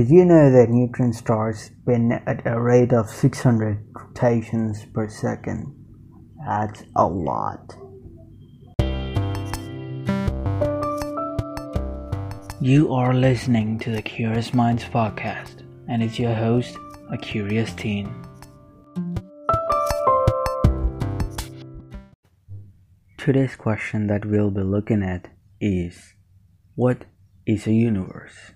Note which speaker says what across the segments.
Speaker 1: Did you know that neutron stars spin at a rate of 600 rotations per second? That's a lot. You are listening to the Curious Minds podcast, and it's your host, a curious teen. Today's question that we'll be looking at is What is a universe?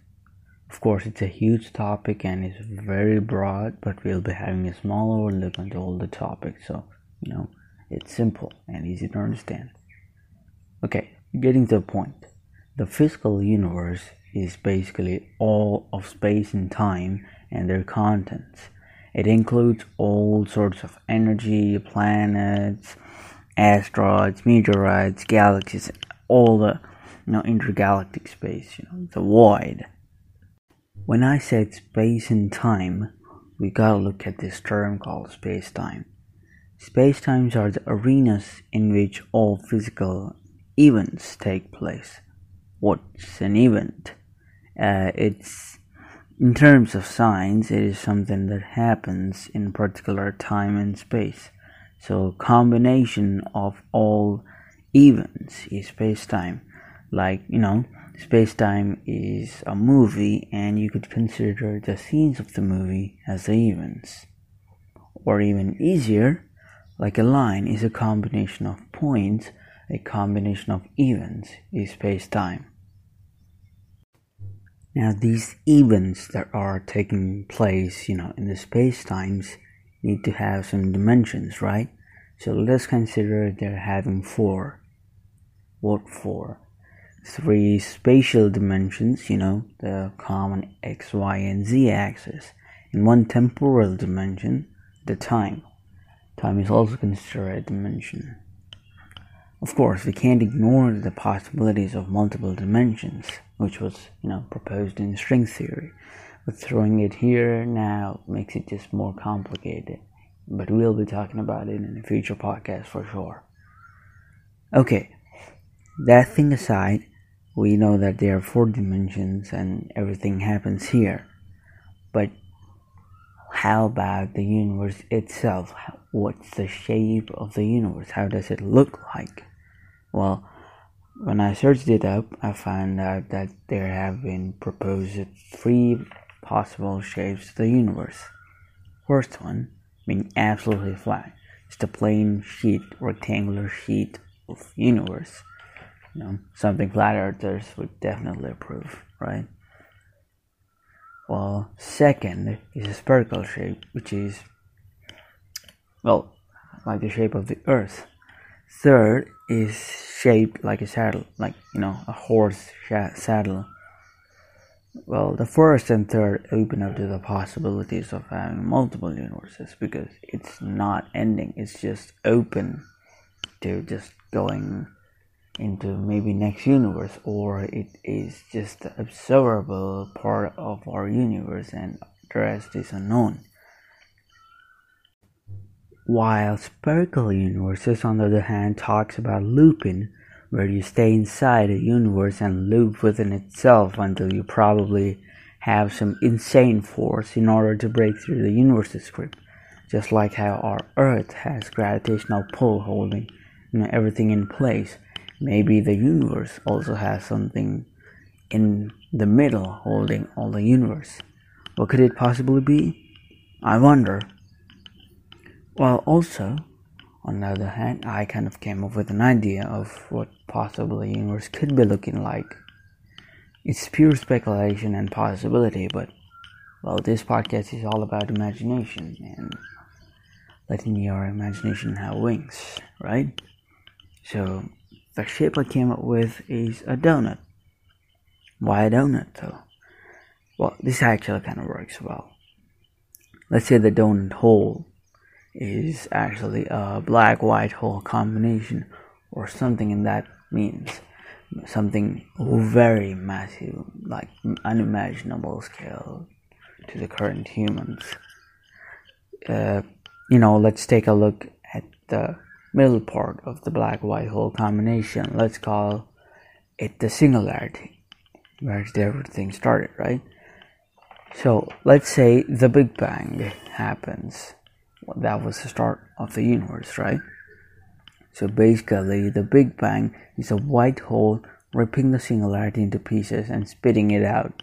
Speaker 1: Of course, it's a huge topic and it's very broad, but we'll be having a small overlook into all the topics, so you know it's simple and easy to understand. Okay, getting to the point. The physical universe is basically all of space and time and their contents. It includes all sorts of energy, planets, asteroids, meteorites, galaxies, all the you know intergalactic space, you know, the void. When I said space and time, we gotta look at this term called space time. Space times are the arenas in which all physical events take place. What's an event? Uh, it's in terms of science, it is something that happens in particular time and space. So combination of all events is space time. Like you know, Space Time is a movie, and you could consider the scenes of the movie as the events. Or even easier, like a line is a combination of points, a combination of events is space time. Now, these events that are taking place, you know, in the space times need to have some dimensions, right? So let's consider they're having four. What four? Three spatial dimensions, you know, the common x, y, and z axis, and one temporal dimension, the time. Time is also considered a dimension. Of course, we can't ignore the possibilities of multiple dimensions, which was, you know, proposed in string theory. But throwing it here now makes it just more complicated. But we'll be talking about it in a future podcast for sure. Okay, that thing aside, we know that there are four dimensions and everything happens here. But how about the universe itself? What's the shape of the universe? How does it look like? Well, when I searched it up, I found out that there have been proposed three possible shapes of the universe. First one being absolutely flat, just a plain sheet, rectangular sheet of universe you know, something flat earthers would definitely approve, right? Well, second is a spherical shape, which is, well, like the shape of the earth. Third is shaped like a saddle, like, you know, a horse saddle. Well, the first and third open up to the possibilities of having multiple universes because it's not ending, it's just open to just going into maybe next universe or it is just the observable part of our universe and the rest is unknown. While spherical universes on the other hand talks about looping where you stay inside a universe and loop within itself until you probably have some insane force in order to break through the universe's grip just like how our earth has gravitational pull holding you know everything in place Maybe the universe also has something in the middle holding all the universe. What could it possibly be? I wonder. Well, also, on the other hand, I kind of came up with an idea of what possibly the universe could be looking like. It's pure speculation and possibility, but well, this podcast is all about imagination and letting your imagination have wings, right? So the shape I came up with is a donut. Why a donut though? Well, this actually kind of works well. Let's say the donut hole is actually a black white hole combination or something in that means something very massive like unimaginable scale to the current humans uh, you know let's take a look at the middle part of the black white hole combination. Let's call it the singularity, where everything started, right? So let's say the Big Bang happens. Well, that was the start of the universe, right? So basically, the Big Bang is a white hole ripping the singularity into pieces and spitting it out.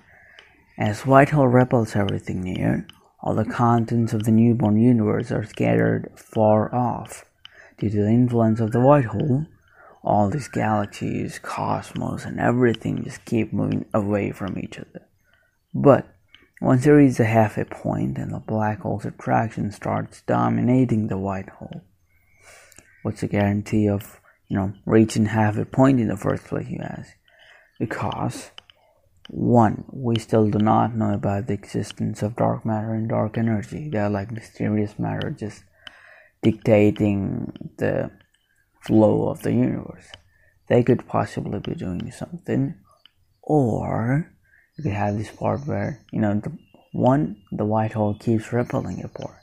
Speaker 1: As white hole repels everything near, all the contents of the newborn universe are scattered far off. Due to the influence of the white hole, all these galaxies, cosmos, and everything just keep moving away from each other. But once there is a halfway point and the black hole's attraction starts dominating the white hole, what's the guarantee of you know reaching halfway point in the first place? You ask, because one, we still do not know about the existence of dark matter and dark energy. They are like mysterious matter, just dictating the flow of the universe. They could possibly be doing something, or you could have this part where you know the one the white hole keeps repelling apart,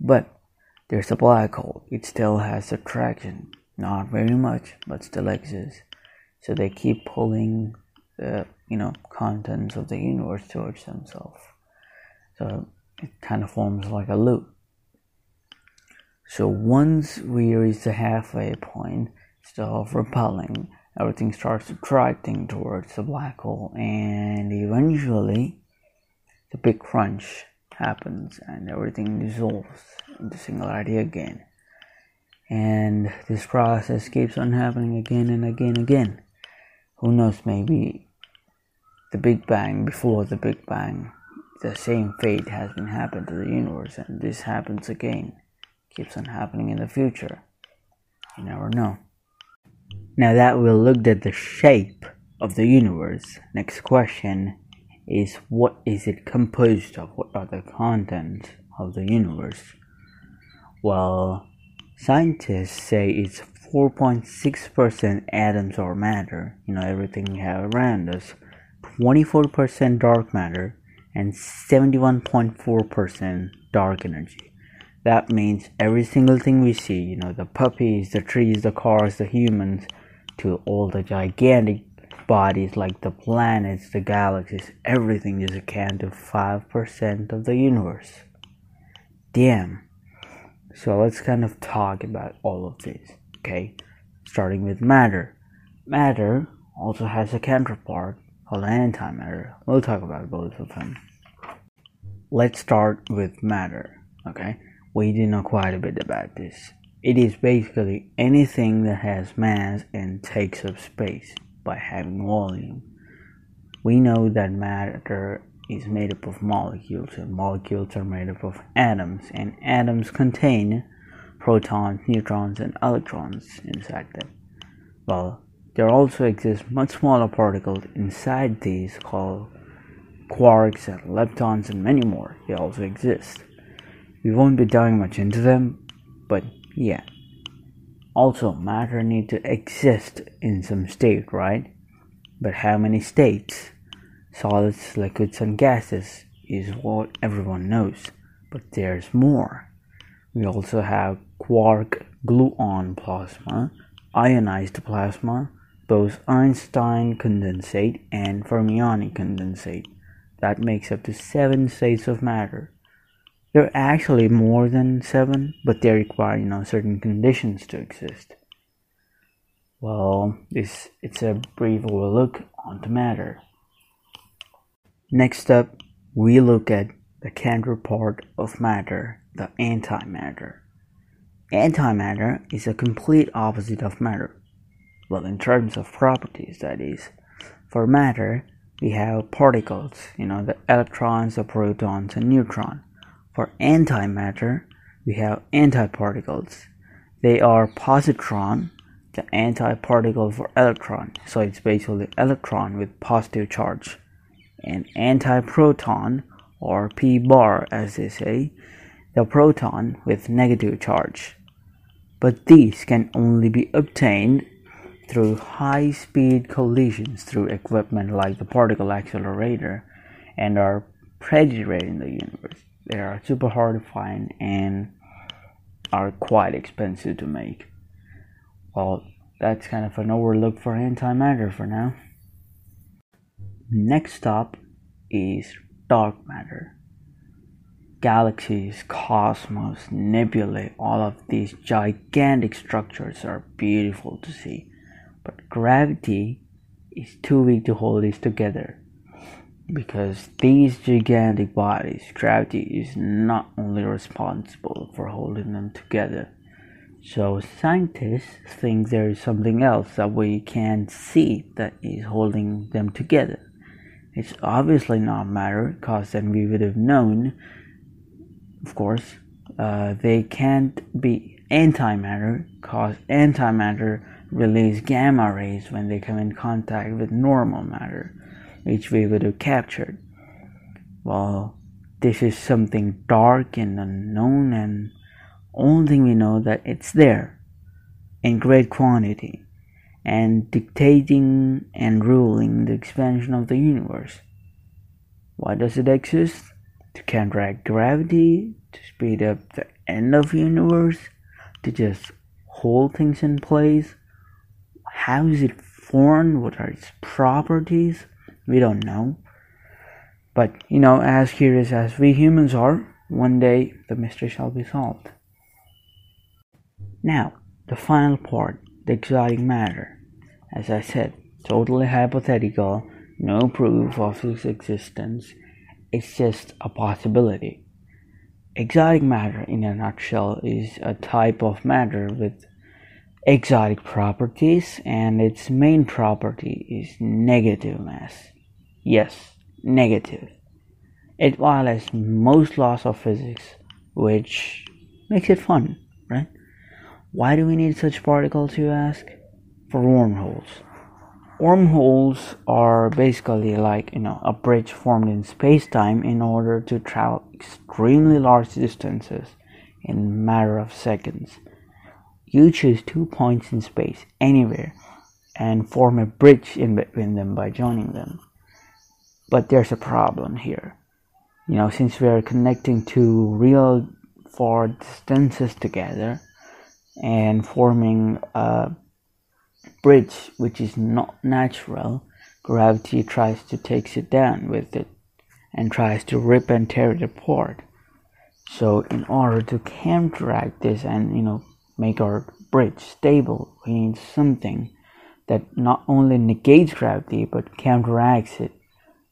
Speaker 1: but there's a black hole. It still has attraction, not very much, but still exists. So they keep pulling the you know contents of the universe towards themselves. So it kind of forms like a loop. So once we reach the halfway point, instead of repelling, everything starts attracting towards the black hole, and eventually, the big crunch happens, and everything dissolves into singularity again. And this process keeps on happening again and again and again. Who knows? Maybe the Big Bang before the Big Bang, the same fate has been happened to the universe, and this happens again keeps on happening in the future. You never know. Now that we looked at the shape of the universe, next question is what is it composed of? What are the contents of the universe? Well, scientists say it's 4.6% atoms or matter, you know, everything we have around us, 24% dark matter, and 71.4% dark energy that means every single thing we see, you know, the puppies, the trees, the cars, the humans, to all the gigantic bodies like the planets, the galaxies, everything is account to 5% of the universe. Damn. So let's kind of talk about all of this, okay? Starting with matter. Matter also has a counterpart called antimatter. We'll talk about both of them. Let's start with matter, okay? We do know quite a bit about this. It is basically anything that has mass and takes up space by having volume. We know that matter is made up of molecules, and molecules are made up of atoms, and atoms contain protons, neutrons, and electrons inside them. Well, there also exist much smaller particles inside these called quarks and leptons and many more. They also exist. We won't be diving much into them, but yeah. Also, matter need to exist in some state, right? But how many states? Solids, liquids, and gases is what everyone knows, but there's more. We also have quark gluon plasma, ionized plasma, Bose-Einstein condensate, and fermionic condensate. That makes up to seven states of matter. There are actually more than seven, but they require you know certain conditions to exist. Well, this it's a brief overlook on the matter. Next up, we look at the counterpart of matter, the antimatter. Antimatter is a complete opposite of matter. Well, in terms of properties, that is. For matter, we have particles, you know, the electrons, the protons, and neutrons for antimatter, we have antiparticles. They are positron, the antiparticle for electron. So it's basically electron with positive charge. And antiproton, or p bar as they say, the proton with negative charge. But these can only be obtained through high speed collisions through equipment like the particle accelerator and are in the universe. They are super hard to find and are quite expensive to make. Well, that's kind of an overlook for antimatter for now. Next up is dark matter. Galaxies, cosmos, nebulae, all of these gigantic structures are beautiful to see, but gravity is too weak to hold these together because these gigantic bodies, gravity is not only responsible for holding them together. So scientists think there is something else that we can't see that is holding them together. It's obviously not matter, because then we would have known. Of course, uh, they can't be antimatter, because antimatter release gamma rays when they come in contact with normal matter which we would have captured. Well, this is something dark and unknown, and only thing we know that it's there in great quantity and dictating and ruling the expansion of the universe. Why does it exist? To counteract gravity, to speed up the end of the universe, to just hold things in place. How is it formed? What are its properties? We don't know. But, you know, as curious as we humans are, one day the mystery shall be solved. Now, the final part, the exotic matter. As I said, totally hypothetical, no proof of its existence, it's just a possibility. Exotic matter, in a nutshell, is a type of matter with exotic properties, and its main property is negative mass. Yes, negative. It violates most laws of physics, which makes it fun, right? Why do we need such particles, you ask? For wormholes. Wormholes are basically like, you know, a bridge formed in space-time in order to travel extremely large distances in a matter of seconds. You choose two points in space, anywhere, and form a bridge in between them by joining them. But there's a problem here. You know, since we are connecting two real far distances together and forming a bridge which is not natural, gravity tries to takes it down with it and tries to rip and tear it apart. So in order to counteract this and you know make our bridge stable, we need something that not only negates gravity but counteracts it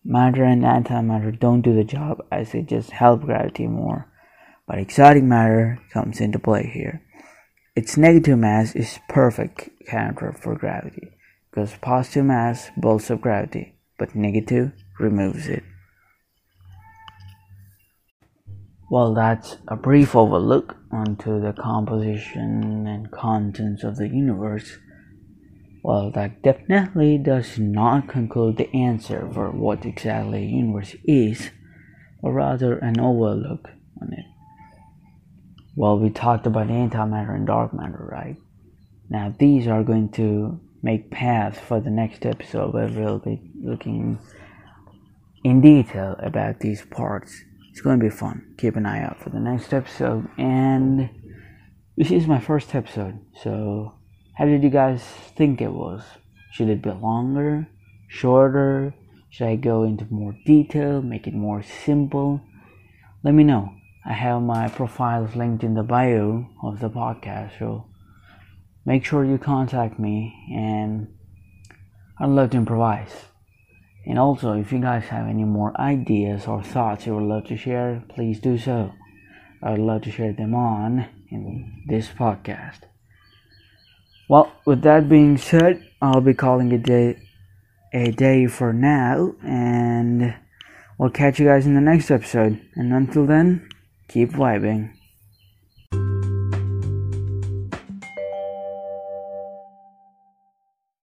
Speaker 1: Matter and antimatter don't do the job as they just help gravity more. But exotic matter comes into play here. Its negative mass is perfect counter for gravity because positive mass bolsters up gravity, but negative removes it. Well, that's a brief overlook onto the composition and contents of the universe. Well, that definitely does not conclude the answer for what exactly universe is, but rather an overlook on it. Well, we talked about antimatter and dark matter, right? Now, these are going to make paths for the next episode where we'll be looking in detail about these parts. It's going to be fun. Keep an eye out for the next episode. And this is my first episode, so how did you guys think it was? Should it be longer, shorter? Should I go into more detail, make it more simple? Let me know. I have my profiles linked in the bio of the podcast, so make sure you contact me and I'd love to improvise. And also, if you guys have any more ideas or thoughts you would love to share, please do so. I would love to share them on in this podcast. Well, with that being said, I'll be calling it a, a day for now, and we'll catch you guys in the next episode. And until then, keep vibing.